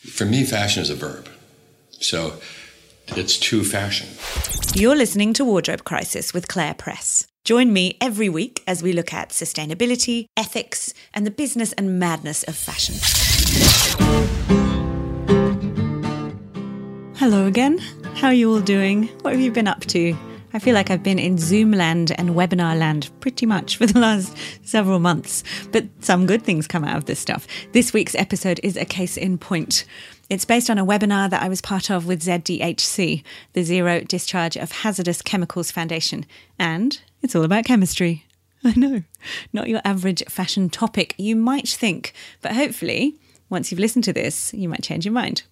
For me, fashion is a verb. So it's to fashion. You're listening to Wardrobe Crisis with Claire Press. Join me every week as we look at sustainability, ethics, and the business and madness of fashion. Hello again. How are you all doing? What have you been up to? I feel like I've been in Zoom land and webinar land pretty much for the last several months, but some good things come out of this stuff. This week's episode is a case in point. It's based on a webinar that I was part of with ZDHC, the Zero Discharge of Hazardous Chemicals Foundation, and it's all about chemistry. I know, not your average fashion topic, you might think, but hopefully, once you've listened to this, you might change your mind.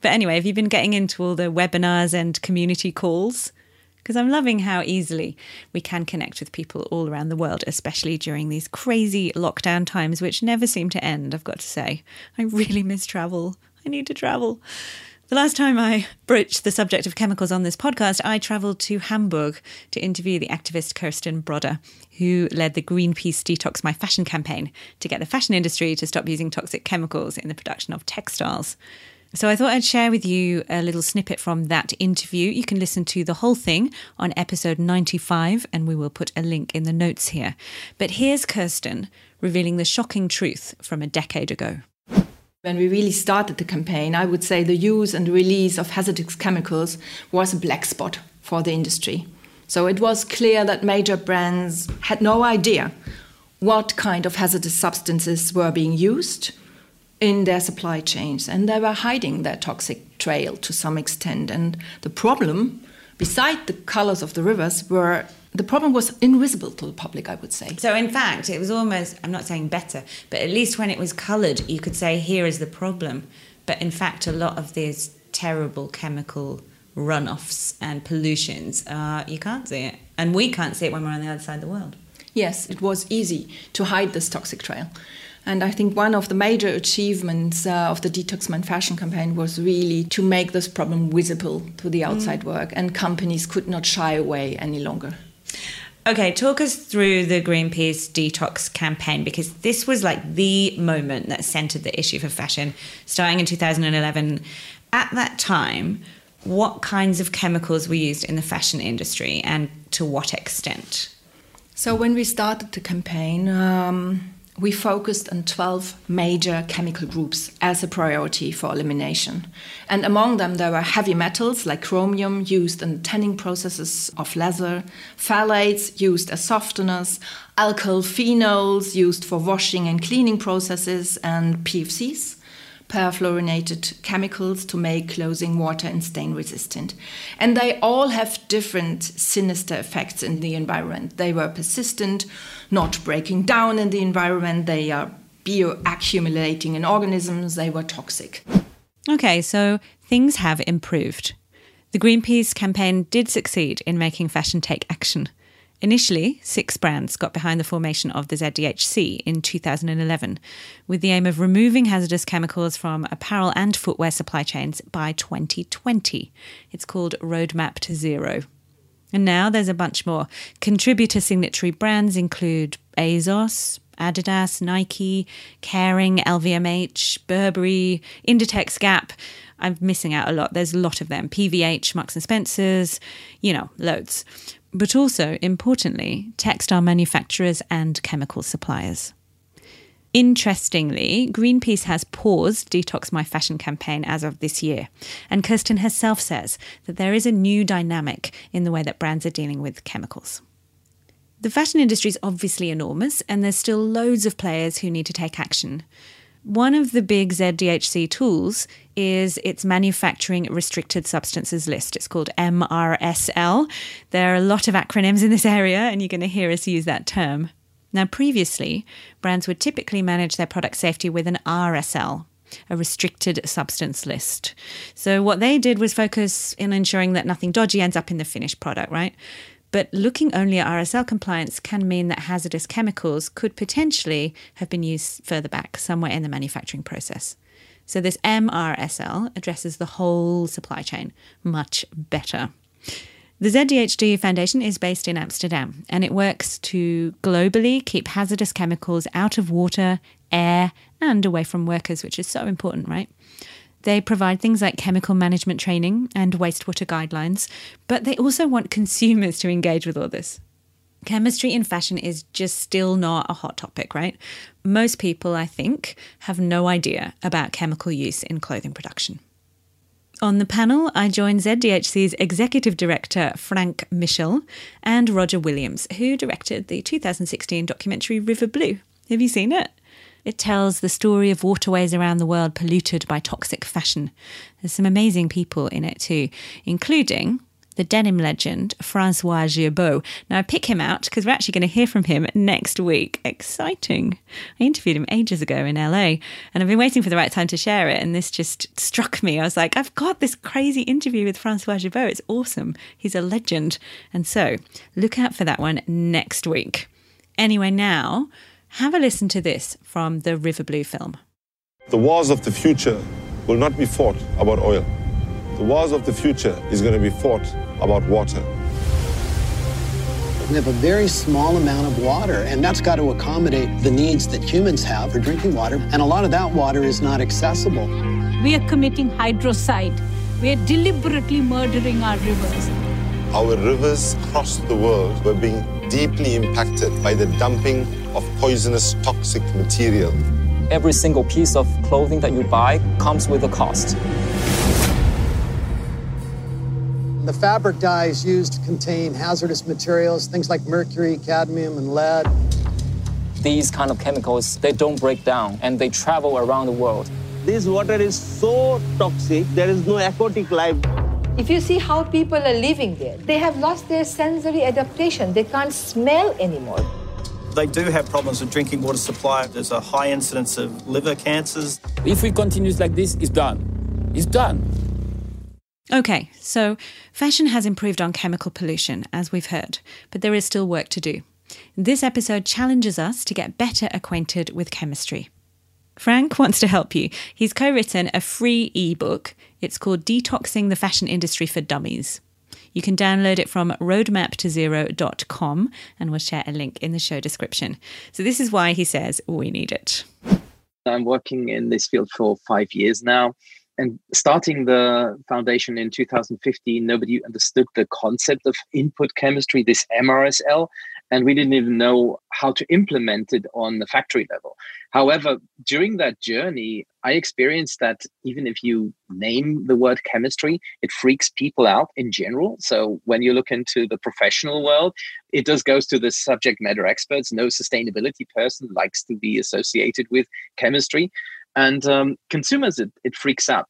But anyway, have you been getting into all the webinars and community calls? Because I'm loving how easily we can connect with people all around the world, especially during these crazy lockdown times, which never seem to end, I've got to say. I really miss travel. I need to travel. The last time I broached the subject of chemicals on this podcast, I travelled to Hamburg to interview the activist Kirsten Brodde, who led the Greenpeace Detox My Fashion campaign to get the fashion industry to stop using toxic chemicals in the production of textiles. So I thought I'd share with you a little snippet from that interview. You can listen to the whole thing on episode 95, and we will put a link in the notes here. But here's Kirsten revealing the shocking truth from a decade ago. When we really started the campaign, I would say the use and release of hazardous chemicals was a black spot for the industry. So it was clear that major brands had no idea what kind of hazardous substances were being used in their supply chains and they were hiding their toxic trail to some extent. And the problem beside the colors of the rivers were the problem was invisible to the public i would say. So in fact it was almost i'm not saying better but at least when it was colored you could say here is the problem. But in fact a lot of these terrible chemical runoffs and pollutions uh, you can't see it. And we can't see it when we're on the other side of the world. Yes it was easy to hide this toxic trail and I think one of the major achievements uh, of the Detox My Fashion campaign was really to make this problem visible to the outside mm. world, and companies could not shy away any longer. Okay, talk us through the Greenpeace detox campaign because this was like the moment that centered the issue for fashion, starting in 2011. At that time, what kinds of chemicals were used in the fashion industry and to what extent? So, when we started the campaign, um, we focused on 12 major chemical groups as a priority for elimination. And among them, there were heavy metals like chromium used in tanning processes of leather, phthalates used as softeners, alkyl phenols used for washing and cleaning processes, and PFCs perfluorinated chemicals to make clothing water and stain resistant. And they all have different sinister effects in the environment. They were persistent, not breaking down in the environment, they are bioaccumulating in organisms, they were toxic. Okay, so things have improved. The Greenpeace campaign did succeed in making fashion take action. Initially, six brands got behind the formation of the ZDHC in 2011, with the aim of removing hazardous chemicals from apparel and footwear supply chains by 2020. It's called Roadmap to Zero. And now there's a bunch more. Contributor signatory brands include ASOS, Adidas, Nike, Kering, LVMH, Burberry, Inditex, Gap. I'm missing out a lot. There's a lot of them. PVH, Marks and Spencers, you know, loads but also, importantly, textile manufacturers and chemical suppliers. Interestingly, Greenpeace has paused Detox My Fashion campaign as of this year. And Kirsten herself says that there is a new dynamic in the way that brands are dealing with chemicals. The fashion industry is obviously enormous, and there's still loads of players who need to take action. One of the big ZDHC tools is its manufacturing restricted substances list. It's called MRSL. There are a lot of acronyms in this area, and you're going to hear us use that term. Now, previously, brands would typically manage their product safety with an RSL, a restricted substance list. So, what they did was focus in ensuring that nothing dodgy ends up in the finished product, right? But looking only at RSL compliance can mean that hazardous chemicals could potentially have been used further back, somewhere in the manufacturing process. So, this MRSL addresses the whole supply chain much better. The ZDHC Foundation is based in Amsterdam and it works to globally keep hazardous chemicals out of water, air, and away from workers, which is so important, right? They provide things like chemical management training and wastewater guidelines, but they also want consumers to engage with all this. Chemistry in fashion is just still not a hot topic, right? Most people, I think, have no idea about chemical use in clothing production. On the panel, I joined ZDHC's executive director, Frank Michel, and Roger Williams, who directed the 2016 documentary River Blue. Have you seen it? It tells the story of waterways around the world polluted by toxic fashion. There's some amazing people in it too, including the denim legend, Francois Girbaud. Now, I pick him out because we're actually going to hear from him next week. Exciting. I interviewed him ages ago in LA and I've been waiting for the right time to share it. And this just struck me. I was like, I've got this crazy interview with Francois Girbaud. It's awesome. He's a legend. And so look out for that one next week. Anyway, now have a listen to this from the River Blue film. The wars of the future will not be fought about oil. The wars of the future is going to be fought about water. We have a very small amount of water, and that's got to accommodate the needs that humans have for drinking water, and a lot of that water is not accessible. We are committing hydrocide. We are deliberately murdering our rivers. Our rivers across the world were being deeply impacted by the dumping of poisonous toxic material. Every single piece of clothing that you buy comes with a cost. The fabric dyes used contain hazardous materials, things like mercury, cadmium, and lead. These kind of chemicals, they don't break down and they travel around the world. This water is so toxic, there is no aquatic life. If you see how people are living there, they have lost their sensory adaptation. They can't smell anymore. They do have problems with drinking water supply. There's a high incidence of liver cancers. If we continue like this, it's done. It's done. Okay, so fashion has improved on chemical pollution, as we've heard, but there is still work to do. This episode challenges us to get better acquainted with chemistry. Frank wants to help you. He's co written a free ebook. It's called Detoxing the Fashion Industry for Dummies. You can download it from roadmaptozero.com, and we'll share a link in the show description. So, this is why he says we need it. I'm working in this field for five years now and starting the foundation in 2015, nobody understood the concept of input chemistry, this MRSL, and we didn't even know how to implement it on the factory level. However, during that journey, I experienced that even if you name the word chemistry, it freaks people out in general. So when you look into the professional world, it just goes to the subject matter experts. No sustainability person likes to be associated with chemistry. And um, consumers, it, it freaks out.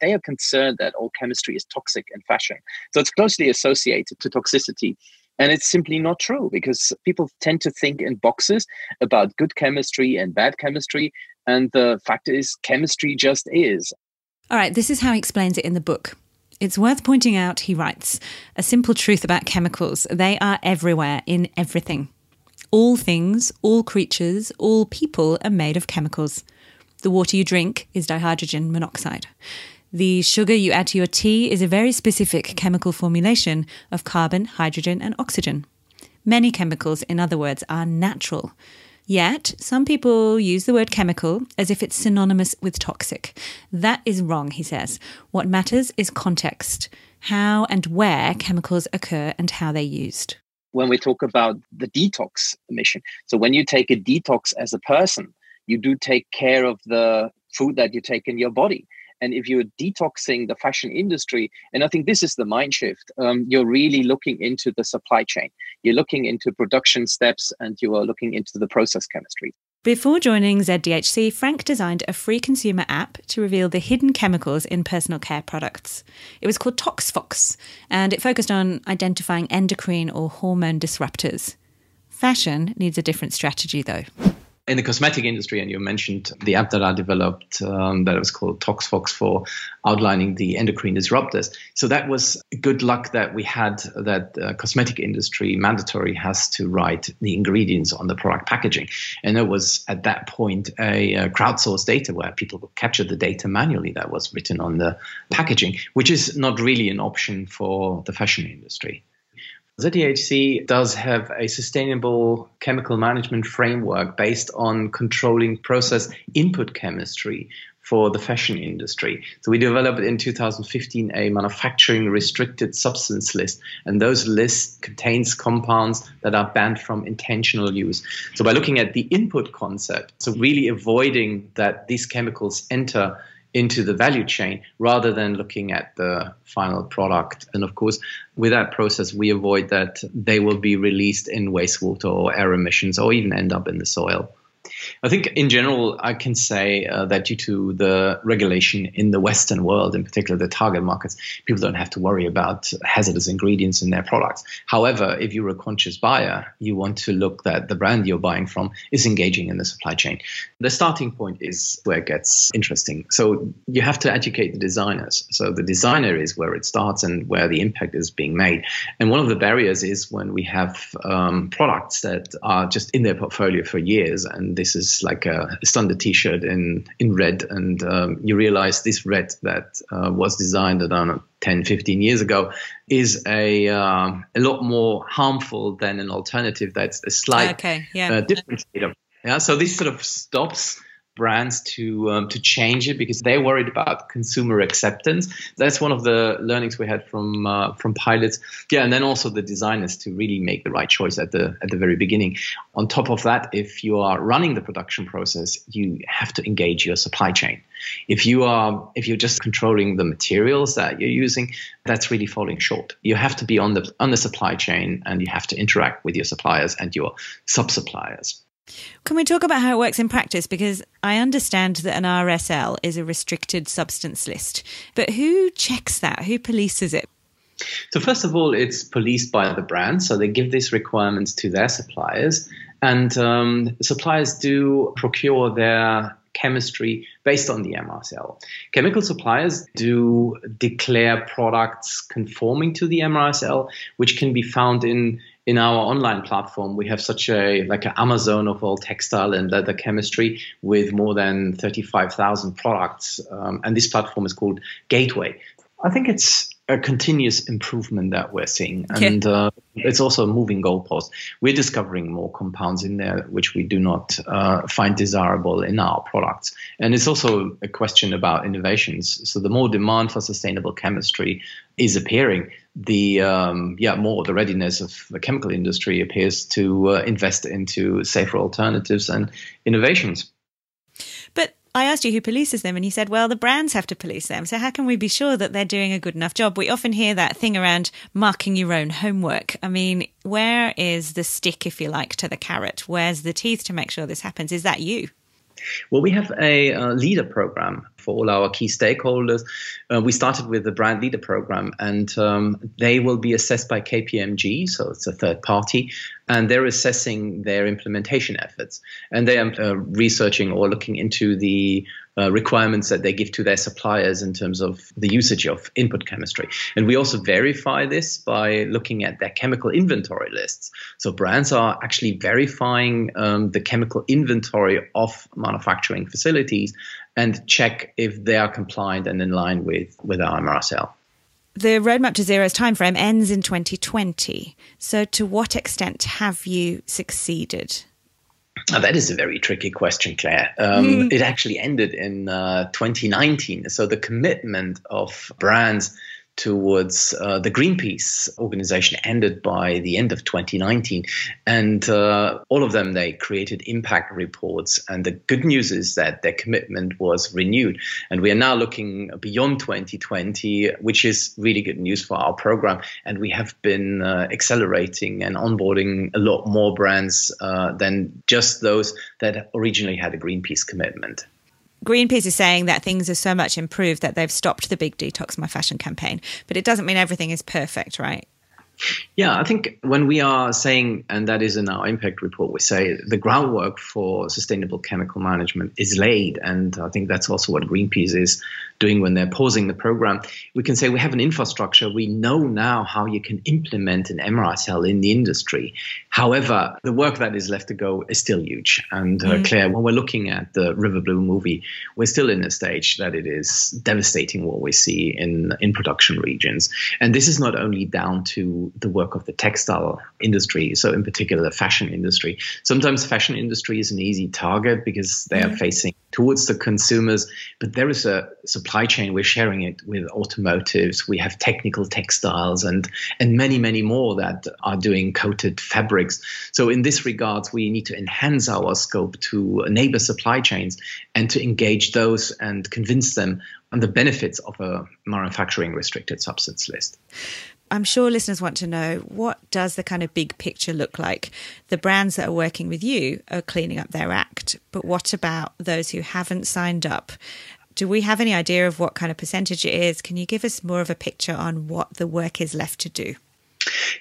They are concerned that all chemistry is toxic in fashion. So it's closely associated to toxicity. And it's simply not true because people tend to think in boxes about good chemistry and bad chemistry. And the fact is, chemistry just is. All right, this is how he explains it in the book. It's worth pointing out, he writes, a simple truth about chemicals. They are everywhere in everything. All things, all creatures, all people are made of chemicals. The water you drink is dihydrogen monoxide. The sugar you add to your tea is a very specific chemical formulation of carbon, hydrogen, and oxygen. Many chemicals, in other words, are natural. Yet, some people use the word chemical as if it's synonymous with toxic. That is wrong, he says. What matters is context how and where chemicals occur and how they're used. When we talk about the detox mission, so when you take a detox as a person, you do take care of the food that you take in your body. And if you're detoxing the fashion industry, and I think this is the mind shift, um, you're really looking into the supply chain. You're looking into production steps and you are looking into the process chemistry. Before joining ZDHC, Frank designed a free consumer app to reveal the hidden chemicals in personal care products. It was called ToxFox, and it focused on identifying endocrine or hormone disruptors. Fashion needs a different strategy, though in the cosmetic industry, and you mentioned the app that I developed um, that was called ToxFox for outlining the endocrine disruptors. So that was good luck that we had that the cosmetic industry mandatory has to write the ingredients on the product packaging. And there was at that point a, a crowdsourced data where people captured the data manually that was written on the packaging, which is not really an option for the fashion industry. ZDHC does have a sustainable chemical management framework based on controlling process input chemistry for the fashion industry. So we developed in 2015 a manufacturing restricted substance list, and those lists contains compounds that are banned from intentional use. So by looking at the input concept, so really avoiding that these chemicals enter into the value chain rather than looking at the final product. And of course, with that process, we avoid that they will be released in wastewater or air emissions or even end up in the soil. I think in general, I can say uh, that due to the regulation in the Western world, in particular the target markets, people don't have to worry about hazardous ingredients in their products. However, if you're a conscious buyer, you want to look that the brand you're buying from is engaging in the supply chain. The starting point is where it gets interesting. So you have to educate the designers. So the designer is where it starts and where the impact is being made. And one of the barriers is when we have um, products that are just in their portfolio for years and this is like a standard T-shirt in in red, and um, you realize this red that uh, was designed, I don't know, 10, 15 years ago, is a um, a lot more harmful than an alternative that's a slight okay, yeah. uh, differentiator. Yeah, so this sort of stops brands to um, to change it because they're worried about consumer acceptance. That's one of the learnings we had from uh, from pilots. Yeah, and then also the designers to really make the right choice at the at the very beginning. On top of that, if you are running the production process, you have to engage your supply chain. If you are if you're just controlling the materials that you're using, that's really falling short. You have to be on the on the supply chain and you have to interact with your suppliers and your sub suppliers. Can we talk about how it works in practice? Because I understand that an RSL is a restricted substance list, but who checks that? Who polices it? So, first of all, it's policed by the brand. So, they give these requirements to their suppliers, and um, suppliers do procure their chemistry based on the MRSL. Chemical suppliers do declare products conforming to the MRSL, which can be found in in our online platform, we have such a like an Amazon of all textile and leather chemistry with more than 35,000 products. Um, and this platform is called Gateway. I think it's a continuous improvement that we're seeing, and uh, it's also a moving goalpost. We're discovering more compounds in there which we do not uh, find desirable in our products, and it's also a question about innovations. So the more demand for sustainable chemistry is appearing, the um, yeah more the readiness of the chemical industry appears to uh, invest into safer alternatives and innovations. I asked you who polices them, and you said, well, the brands have to police them. So, how can we be sure that they're doing a good enough job? We often hear that thing around marking your own homework. I mean, where is the stick, if you like, to the carrot? Where's the teeth to make sure this happens? Is that you? Well, we have a uh, leader program for all our key stakeholders. Uh, we started with the brand leader program, and um, they will be assessed by KPMG, so it's a third party, and they're assessing their implementation efforts. And they are uh, researching or looking into the uh, requirements that they give to their suppliers in terms of the usage of input chemistry. And we also verify this by looking at their chemical inventory lists. So brands are actually verifying um, the chemical inventory of manufacturing facilities and check if they are compliant and in line with, with our MRSL. The Roadmap to Zero's timeframe ends in 2020. So, to what extent have you succeeded? That is a very tricky question, Claire. Um, mm. It actually ended in uh, 2019. So the commitment of brands towards uh, the Greenpeace organization ended by the end of 2019. And uh, all of them, they created impact reports. And the good news is that their commitment was renewed. And we are now looking beyond 2020, which is really good news for our program. And we have been uh, accelerating and onboarding a lot more brands uh, than just those that originally had a Greenpeace commitment. Greenpeace is saying that things are so much improved that they've stopped the big detox my fashion campaign, but it doesn't mean everything is perfect, right? Yeah, I think when we are saying, and that is in our impact report, we say the groundwork for sustainable chemical management is laid. And I think that's also what Greenpeace is doing when they're pausing the program, we can say we have an infrastructure. We know now how you can implement an MRSL in the industry. However, the work that is left to go is still huge. And uh, mm. Claire, when we're looking at the River Blue movie, we're still in a stage that it is devastating what we see in, in production regions. And this is not only down to the work of the textile industry, so in particular the fashion industry. Sometimes fashion industry is an easy target because they are mm. facing towards the consumers, but there is a supply chain. We're sharing it with automotives. We have technical textiles and and many many more that are doing coated fabrics. So in this regards, we need to enhance our scope to neighbor supply chains and to engage those and convince them on the benefits of a manufacturing restricted substance list. I'm sure listeners want to know what does the kind of big picture look like? The brands that are working with you are cleaning up their act, but what about those who haven't signed up? Do we have any idea of what kind of percentage it is? Can you give us more of a picture on what the work is left to do?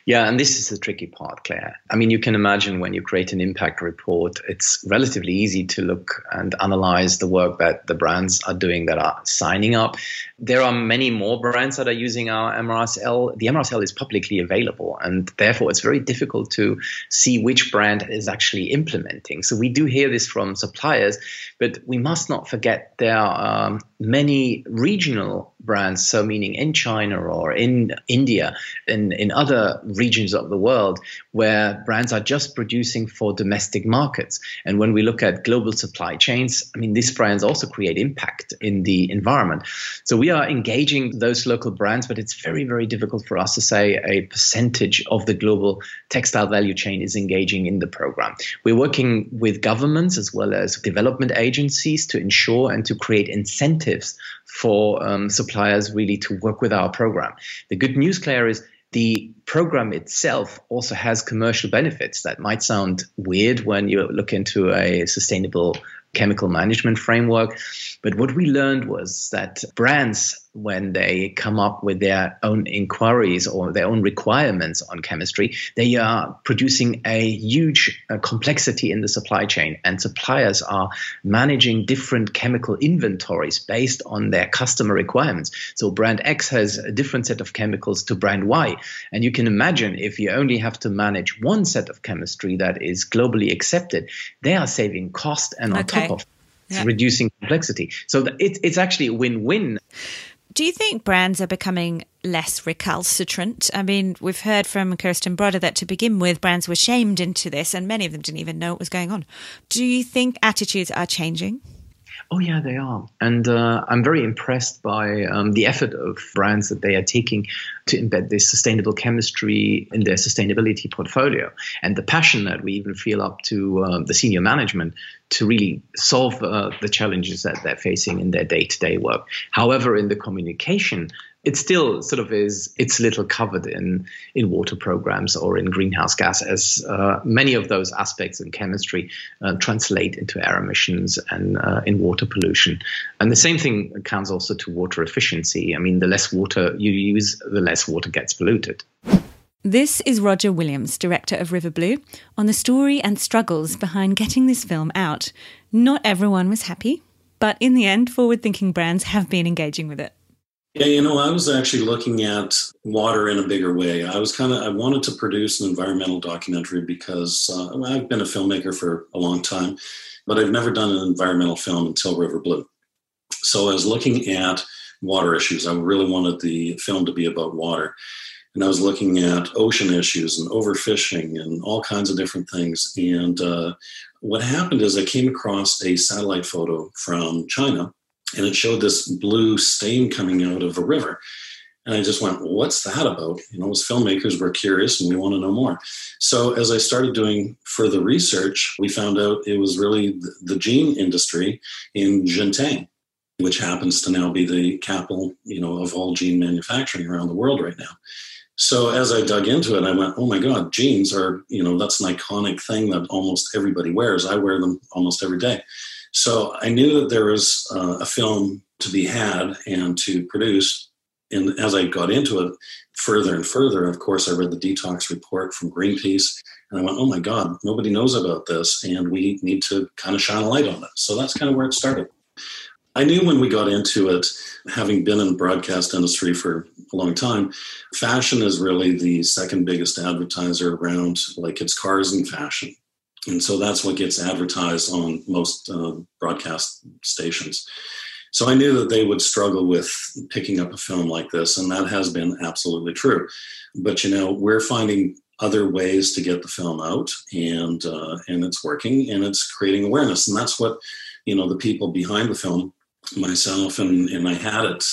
Yeah, and this is the tricky part, Claire. I mean, you can imagine when you create an impact report, it's relatively easy to look and analyze the work that the brands are doing that are signing up. There are many more brands that are using our MRSL. The MRSL is publicly available, and therefore it's very difficult to see which brand is actually implementing. So we do hear this from suppliers, but we must not forget there are um, many regional brands, so meaning in China or in India, in, in other regions of the world, where brands are just producing for domestic markets. And when we look at global supply chains, I mean, these brands also create impact in the environment. So we are engaging those local brands, but it's very, very difficult for us to say a percentage of the global textile value chain is engaging in the program. We're working with governments as well as development agencies to ensure and to create incentives for um, suppliers really to work with our program. The good news, Claire, is the program itself also has commercial benefits that might sound weird when you look into a sustainable chemical management framework. But what we learned was that brands when they come up with their own inquiries or their own requirements on chemistry, they are producing a huge uh, complexity in the supply chain, and suppliers are managing different chemical inventories based on their customer requirements. So, brand X has a different set of chemicals to brand Y, and you can imagine if you only have to manage one set of chemistry that is globally accepted, they are saving cost and on okay. top of yeah. reducing complexity. So it, it's actually a win-win. Do you think brands are becoming less recalcitrant? I mean, we've heard from Kirsten Brodde that to begin with, brands were shamed into this, and many of them didn't even know what was going on. Do you think attitudes are changing? Oh, yeah, they are. And uh, I'm very impressed by um, the effort of brands that they are taking to embed this sustainable chemistry in their sustainability portfolio and the passion that we even feel up to uh, the senior management to really solve uh, the challenges that they're facing in their day to day work. However, in the communication, it still sort of is it's little covered in in water programs or in greenhouse gas as uh, many of those aspects in chemistry uh, translate into air emissions and uh, in water pollution and the same thing counts also to water efficiency i mean the less water you use the less water gets polluted this is Roger Williams, director of River Blue, on the story and struggles behind getting this film out. Not everyone was happy, but in the end, forward thinking brands have been engaging with it. Yeah, you know, I was actually looking at water in a bigger way. I was kind of, I wanted to produce an environmental documentary because uh, I've been a filmmaker for a long time, but I've never done an environmental film until River Blue. So I was looking at water issues. I really wanted the film to be about water. And I was looking at ocean issues and overfishing and all kinds of different things. And uh, what happened is I came across a satellite photo from China and it showed this blue stain coming out of a river. And I just went, what's that about? You know, as filmmakers, we're curious and we want to know more. So as I started doing further research, we found out it was really the jean industry in Zhengzhou, which happens to now be the capital, you know, of all jean manufacturing around the world right now. So as I dug into it, I went, oh my God, jeans are, you know, that's an iconic thing that almost everybody wears. I wear them almost every day. So I knew that there was uh, a film to be had and to produce. And as I got into it further and further, of course, I read the detox report from Greenpeace and I went, oh my God, nobody knows about this and we need to kind of shine a light on it. So that's kind of where it started. I knew when we got into it, having been in the broadcast industry for a long time, fashion is really the second biggest advertiser around, like it's cars and fashion. And so that's what gets advertised on most uh, broadcast stations. So I knew that they would struggle with picking up a film like this, and that has been absolutely true. But you know, we're finding other ways to get the film out, and uh, and it's working, and it's creating awareness, and that's what you know the people behind the film myself and, and I had it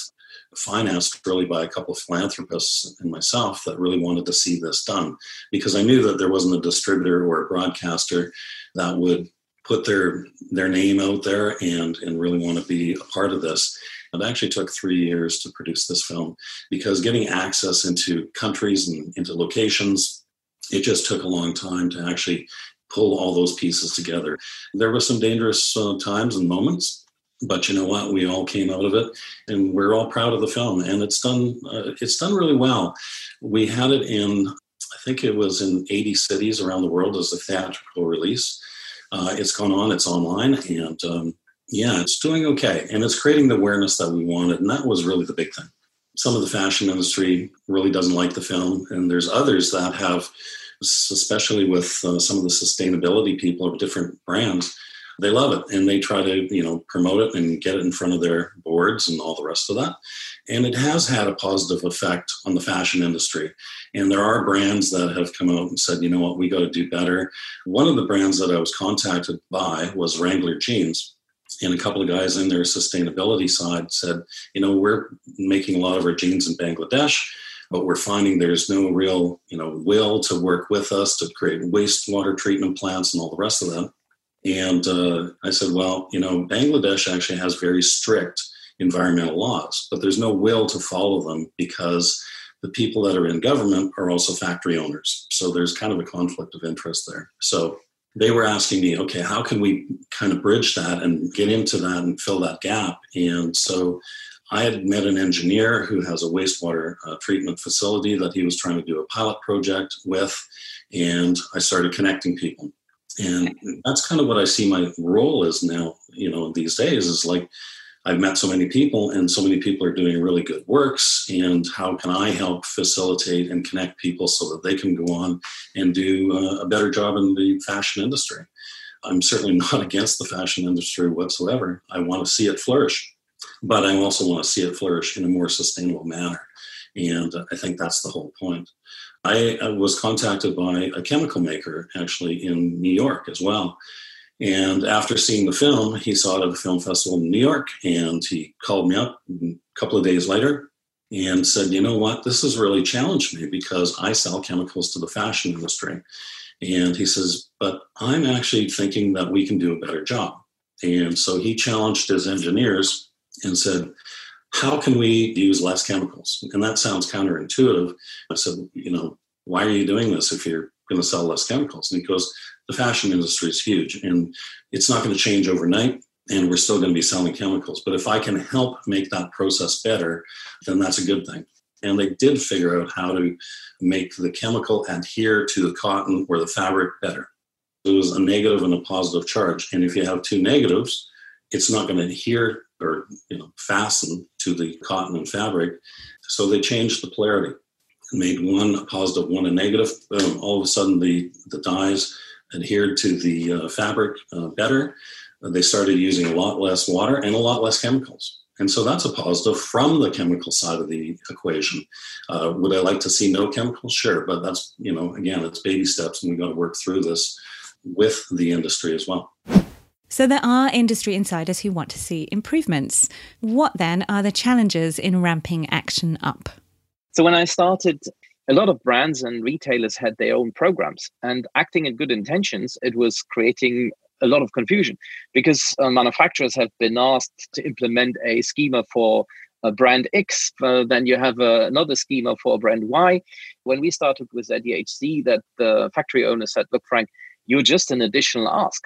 financed really by a couple of philanthropists and myself that really wanted to see this done because I knew that there wasn't a distributor or a broadcaster that would put their their name out there and and really want to be a part of this. It actually took three years to produce this film because getting access into countries and into locations, it just took a long time to actually pull all those pieces together. There were some dangerous uh, times and moments but you know what? We all came out of it and we're all proud of the film and it's done uh, it's done really well. We had it in i think it was in 80 cities around the world as a theatrical release. Uh, it's gone on it's online and um, yeah it's doing okay and it's creating the awareness that we wanted and that was really the big thing. Some of the fashion industry really doesn't like the film and there's others that have especially with uh, some of the sustainability people of different brands they love it and they try to you know promote it and get it in front of their boards and all the rest of that. And it has had a positive effect on the fashion industry. And there are brands that have come out and said you know what? We got to do better. One of the brands that i was contacted by was wrangler jeans. And a couple of guys in their sustainability side said you know we're making a lot of our jeans in bangladesh but we're finding there's no real you know will to work with us to create wastewater treatment plants and all the rest of that and uh, I said, well, you know, Bangladesh actually has very strict environmental laws, but there's no will to follow them because the people that are in government are also factory owners. So there's kind of a conflict of interest there. So they were asking me, okay, how can we kind of bridge that and get into that and fill that gap? And so I had met an engineer who has a wastewater uh, treatment facility that he was trying to do a pilot project with, and I started connecting people and that's kind of what i see my role is now you know these days is like i've met so many people and so many people are doing really good works and how can i help facilitate and connect people so that they can go on and do uh, a better job in the fashion industry? I'm certainly not against the fashion industry whatsoever. I want to see it flourish but i also want to see it flourish in a more sustainable manner. And i think that's the whole point I, I was contacted by a chemical maker actually in New York as well. And after seeing the film, he saw it at a film festival in New York and he called me up a couple of days later and said, You know what? This has really challenged me because I sell chemicals to the fashion industry. And he says, But I'm actually thinking that we can do a better job. And so he challenged his engineers and said, how can we use less chemicals? And that sounds counterintuitive. I said, you know, why are you doing this if you're going to sell less chemicals? And he goes, the fashion industry is huge and it's not going to change overnight and we're still going to be selling chemicals. But if I can help make that process better, then that's a good thing. And they did figure out how to make the chemical adhere to the cotton or the fabric better. It was a negative and a positive charge. And if you have two negatives, it's not going to adhere or you know fastened to the cotton and fabric. So they changed the polarity, made one a positive, one a negative. Boom! All of a sudden, the the dyes adhered to the uh, fabric uh, better. They started using a lot less water and a lot less chemicals. And so that's a positive from the chemical side of the equation. Uh, would I like to see no chemicals? Sure, but that's you know again, it's baby steps, and we've got to work through this with the industry as well. So there are industry insiders who want to see improvements. What then are the challenges in ramping action up? So when I started, a lot of brands and retailers had their own programs, and acting in good intentions, it was creating a lot of confusion because uh, manufacturers have been asked to implement a schema for a brand X, uh, then you have uh, another schema for brand Y. When we started with ZDHC, that the factory owner said, "Look, Frank, you're just an additional ask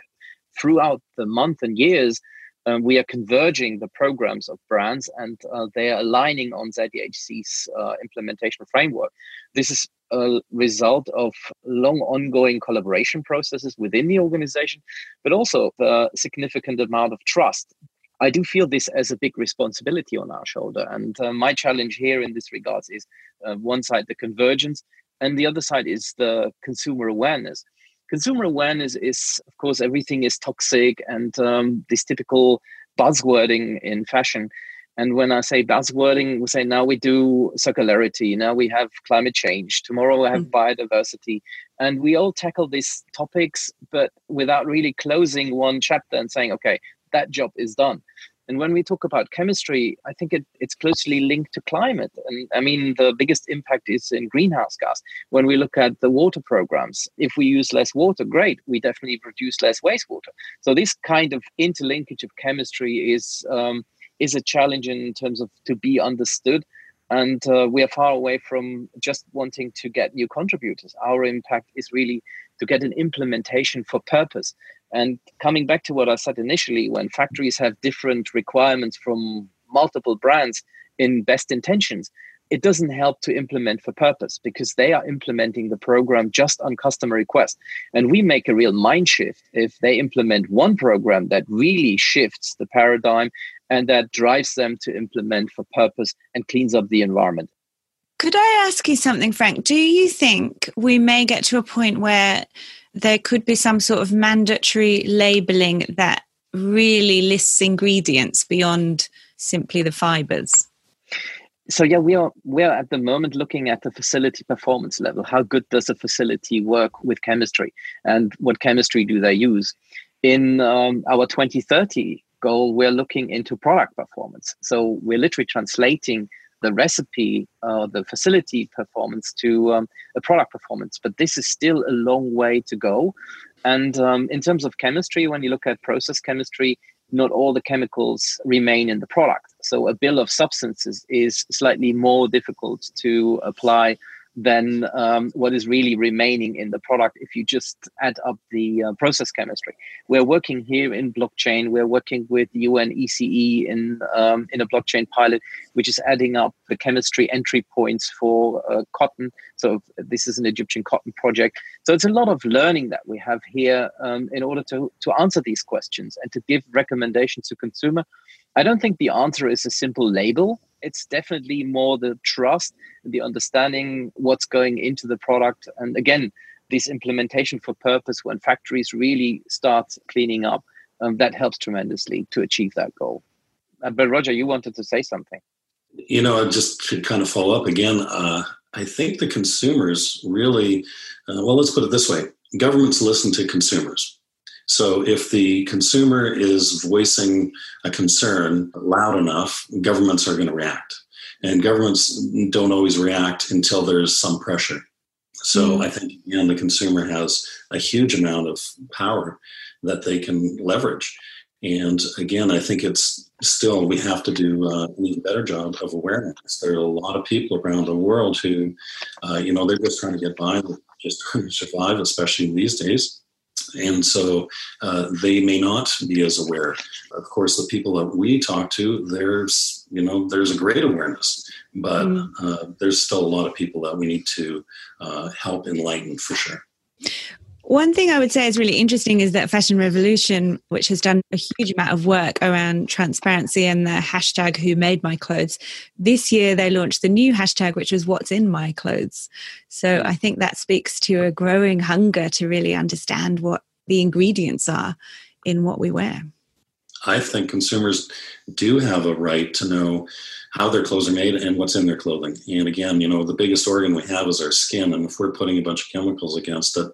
throughout the month and years, um, we are converging the programs of brands and uh, they are aligning on ZDHC's uh, implementation framework. This is a result of long ongoing collaboration processes within the organization, but also a significant amount of trust. I do feel this as a big responsibility on our shoulder. And uh, my challenge here in this regards is uh, one side, the convergence, and the other side is the consumer awareness. Consumer awareness is, of course, everything is toxic and um, this typical buzzwording in fashion. And when I say buzzwording, we say now we do circularity, now we have climate change, tomorrow we have mm. biodiversity. And we all tackle these topics, but without really closing one chapter and saying, okay, that job is done. And when we talk about chemistry, I think it, it's closely linked to climate. And I mean, the biggest impact is in greenhouse gas. When we look at the water programs, if we use less water, great, we definitely produce less wastewater. So this kind of interlinkage of chemistry is um, is a challenge in terms of to be understood. And uh, we are far away from just wanting to get new contributors. Our impact is really to get an implementation for purpose. And coming back to what I said initially, when factories have different requirements from multiple brands in best intentions, it doesn't help to implement for purpose because they are implementing the program just on customer request. And we make a real mind shift if they implement one program that really shifts the paradigm and that drives them to implement for purpose and cleans up the environment. Could I ask you something, Frank? Do you think we may get to a point where there could be some sort of mandatory labeling that really lists ingredients beyond simply the fibers? So yeah, we are we are at the moment looking at the facility performance level. How good does a facility work with chemistry, and what chemistry do they use? In um, our 2030 goal, we're looking into product performance. So we're literally translating the recipe, uh, the facility performance to um, a product performance. But this is still a long way to go. And um, in terms of chemistry, when you look at process chemistry, not all the chemicals remain in the product. So a bill of substances is slightly more difficult to apply than um, what is really remaining in the product if you just add up the uh, process chemistry. We're working here in blockchain. We're working with UN ECE in um, in a blockchain pilot, which is adding up the chemistry entry points for uh, cotton. So this is an Egyptian cotton project. So it's a lot of learning that we have here um, in order to to answer these questions and to give recommendations to consumer. I don't think the answer is a simple label it's definitely more the trust the understanding what's going into the product. And again this implementation for purpose when factories really start cleaning up um, that helps tremendously to achieve that goal. Uh, but roger you wanted to say something. You know I just to kind of follow up again uh, i think the consumers really uh, well let's put it this way. Governments listen to consumers so if the consumer is voicing a concern loud enough, governments are going to react. And governments don't always react until there's some pressure. So mm. I think again, the consumer has a huge amount of power that they can leverage. And again, I think it's still we have to do uh, an even better job of awareness. There are a lot of people around the world who, uh, you know, they're just trying to get by, just trying to survive, especially these days and so uh, they may not be as aware. Of course, the people that we talk to, there's you know there's a great awareness, but mm. uh, there's still a lot of people that we need to uh, help enlighten for sure. One thing I would say is really interesting is that Fashion Revolution, which has done a huge amount of work around transparency and the hashtag Who Made My Clothes, this year they launched the new hashtag, which was What's in My Clothes. So I think that speaks to a growing hunger to really understand what the ingredients are in what we wear. I think consumers do have a right to know how their clothes are made and what's in their clothing. And again, you know, the biggest organ we have is our skin. And if we're putting a bunch of chemicals against it,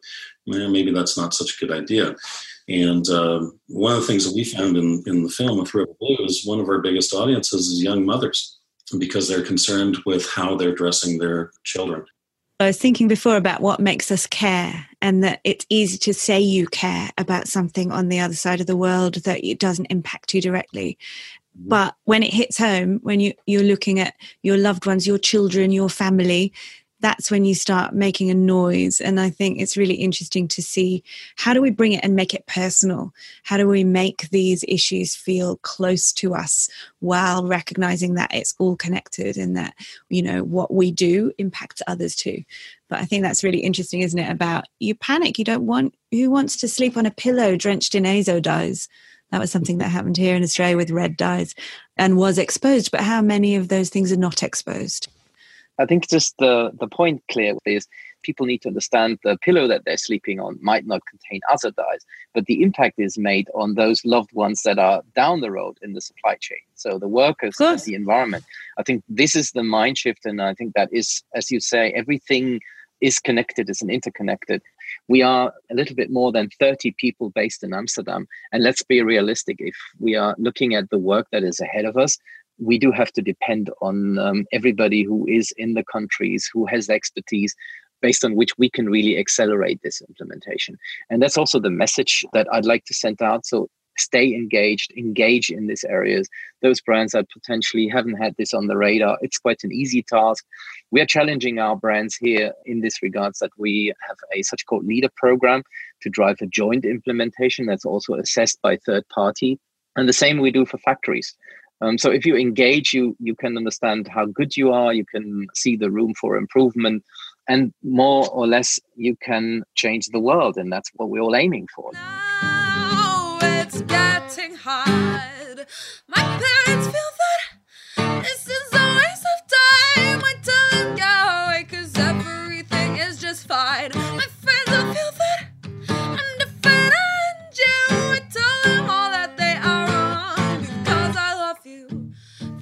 eh, maybe that's not such a good idea. And uh, one of the things that we found in, in the film with River Blue is one of our biggest audiences is young mothers because they're concerned with how they're dressing their children. I was thinking before about what makes us care, and that it's easy to say you care about something on the other side of the world that it doesn't impact you directly. Mm-hmm. But when it hits home, when you, you're looking at your loved ones, your children, your family, that's when you start making a noise. And I think it's really interesting to see how do we bring it and make it personal? How do we make these issues feel close to us while recognizing that it's all connected and that, you know, what we do impacts others too. But I think that's really interesting, isn't it? About you panic, you don't want, who wants to sleep on a pillow drenched in azo dyes? That was something that happened here in Australia with red dyes and was exposed. But how many of those things are not exposed? I think just the the point Claire is people need to understand the pillow that they're sleeping on might not contain azo dyes, but the impact is made on those loved ones that are down the road in the supply chain. So the workers and the environment. I think this is the mind shift, and I think that is, as you say, everything is connected, is interconnected. We are a little bit more than 30 people based in Amsterdam. And let's be realistic. If we are looking at the work that is ahead of us, we do have to depend on um, everybody who is in the countries, who has the expertise, based on which we can really accelerate this implementation. And that's also the message that I'd like to send out. So stay engaged, engage in these areas. Those brands that potentially haven't had this on the radar, it's quite an easy task. We are challenging our brands here in this regards that we have a such called leader program to drive a joint implementation that's also assessed by third party. And the same we do for factories. Um, so if you engage, you you can understand how good you are. You can see the room for improvement, and more or less you can change the world, and that's what we're all aiming for. Now it's getting hard. My parents feel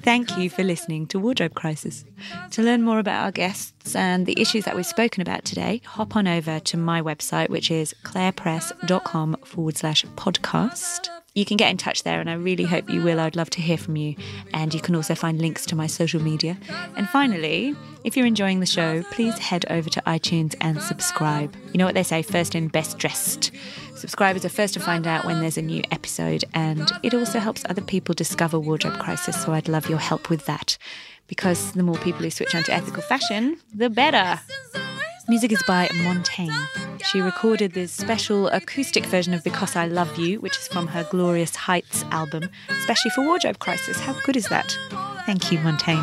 Thank you for listening to Wardrobe Crisis. To learn more about our guests and the issues that we've spoken about today, hop on over to my website, which is clairepress.com forward slash podcast. You can get in touch there, and I really hope you will. I'd love to hear from you. And you can also find links to my social media. And finally, if you're enjoying the show, please head over to iTunes and subscribe. You know what they say first in, best dressed. Subscribers are first to find out when there's a new episode, and it also helps other people discover Wardrobe Crisis. So I'd love your help with that because the more people who switch on to ethical fashion, the better. Music is by Montaigne. She recorded this special acoustic version of Because I Love You, which is from her Glorious Heights album, especially for Wardrobe Crisis. How good is that? Thank you, Montaigne.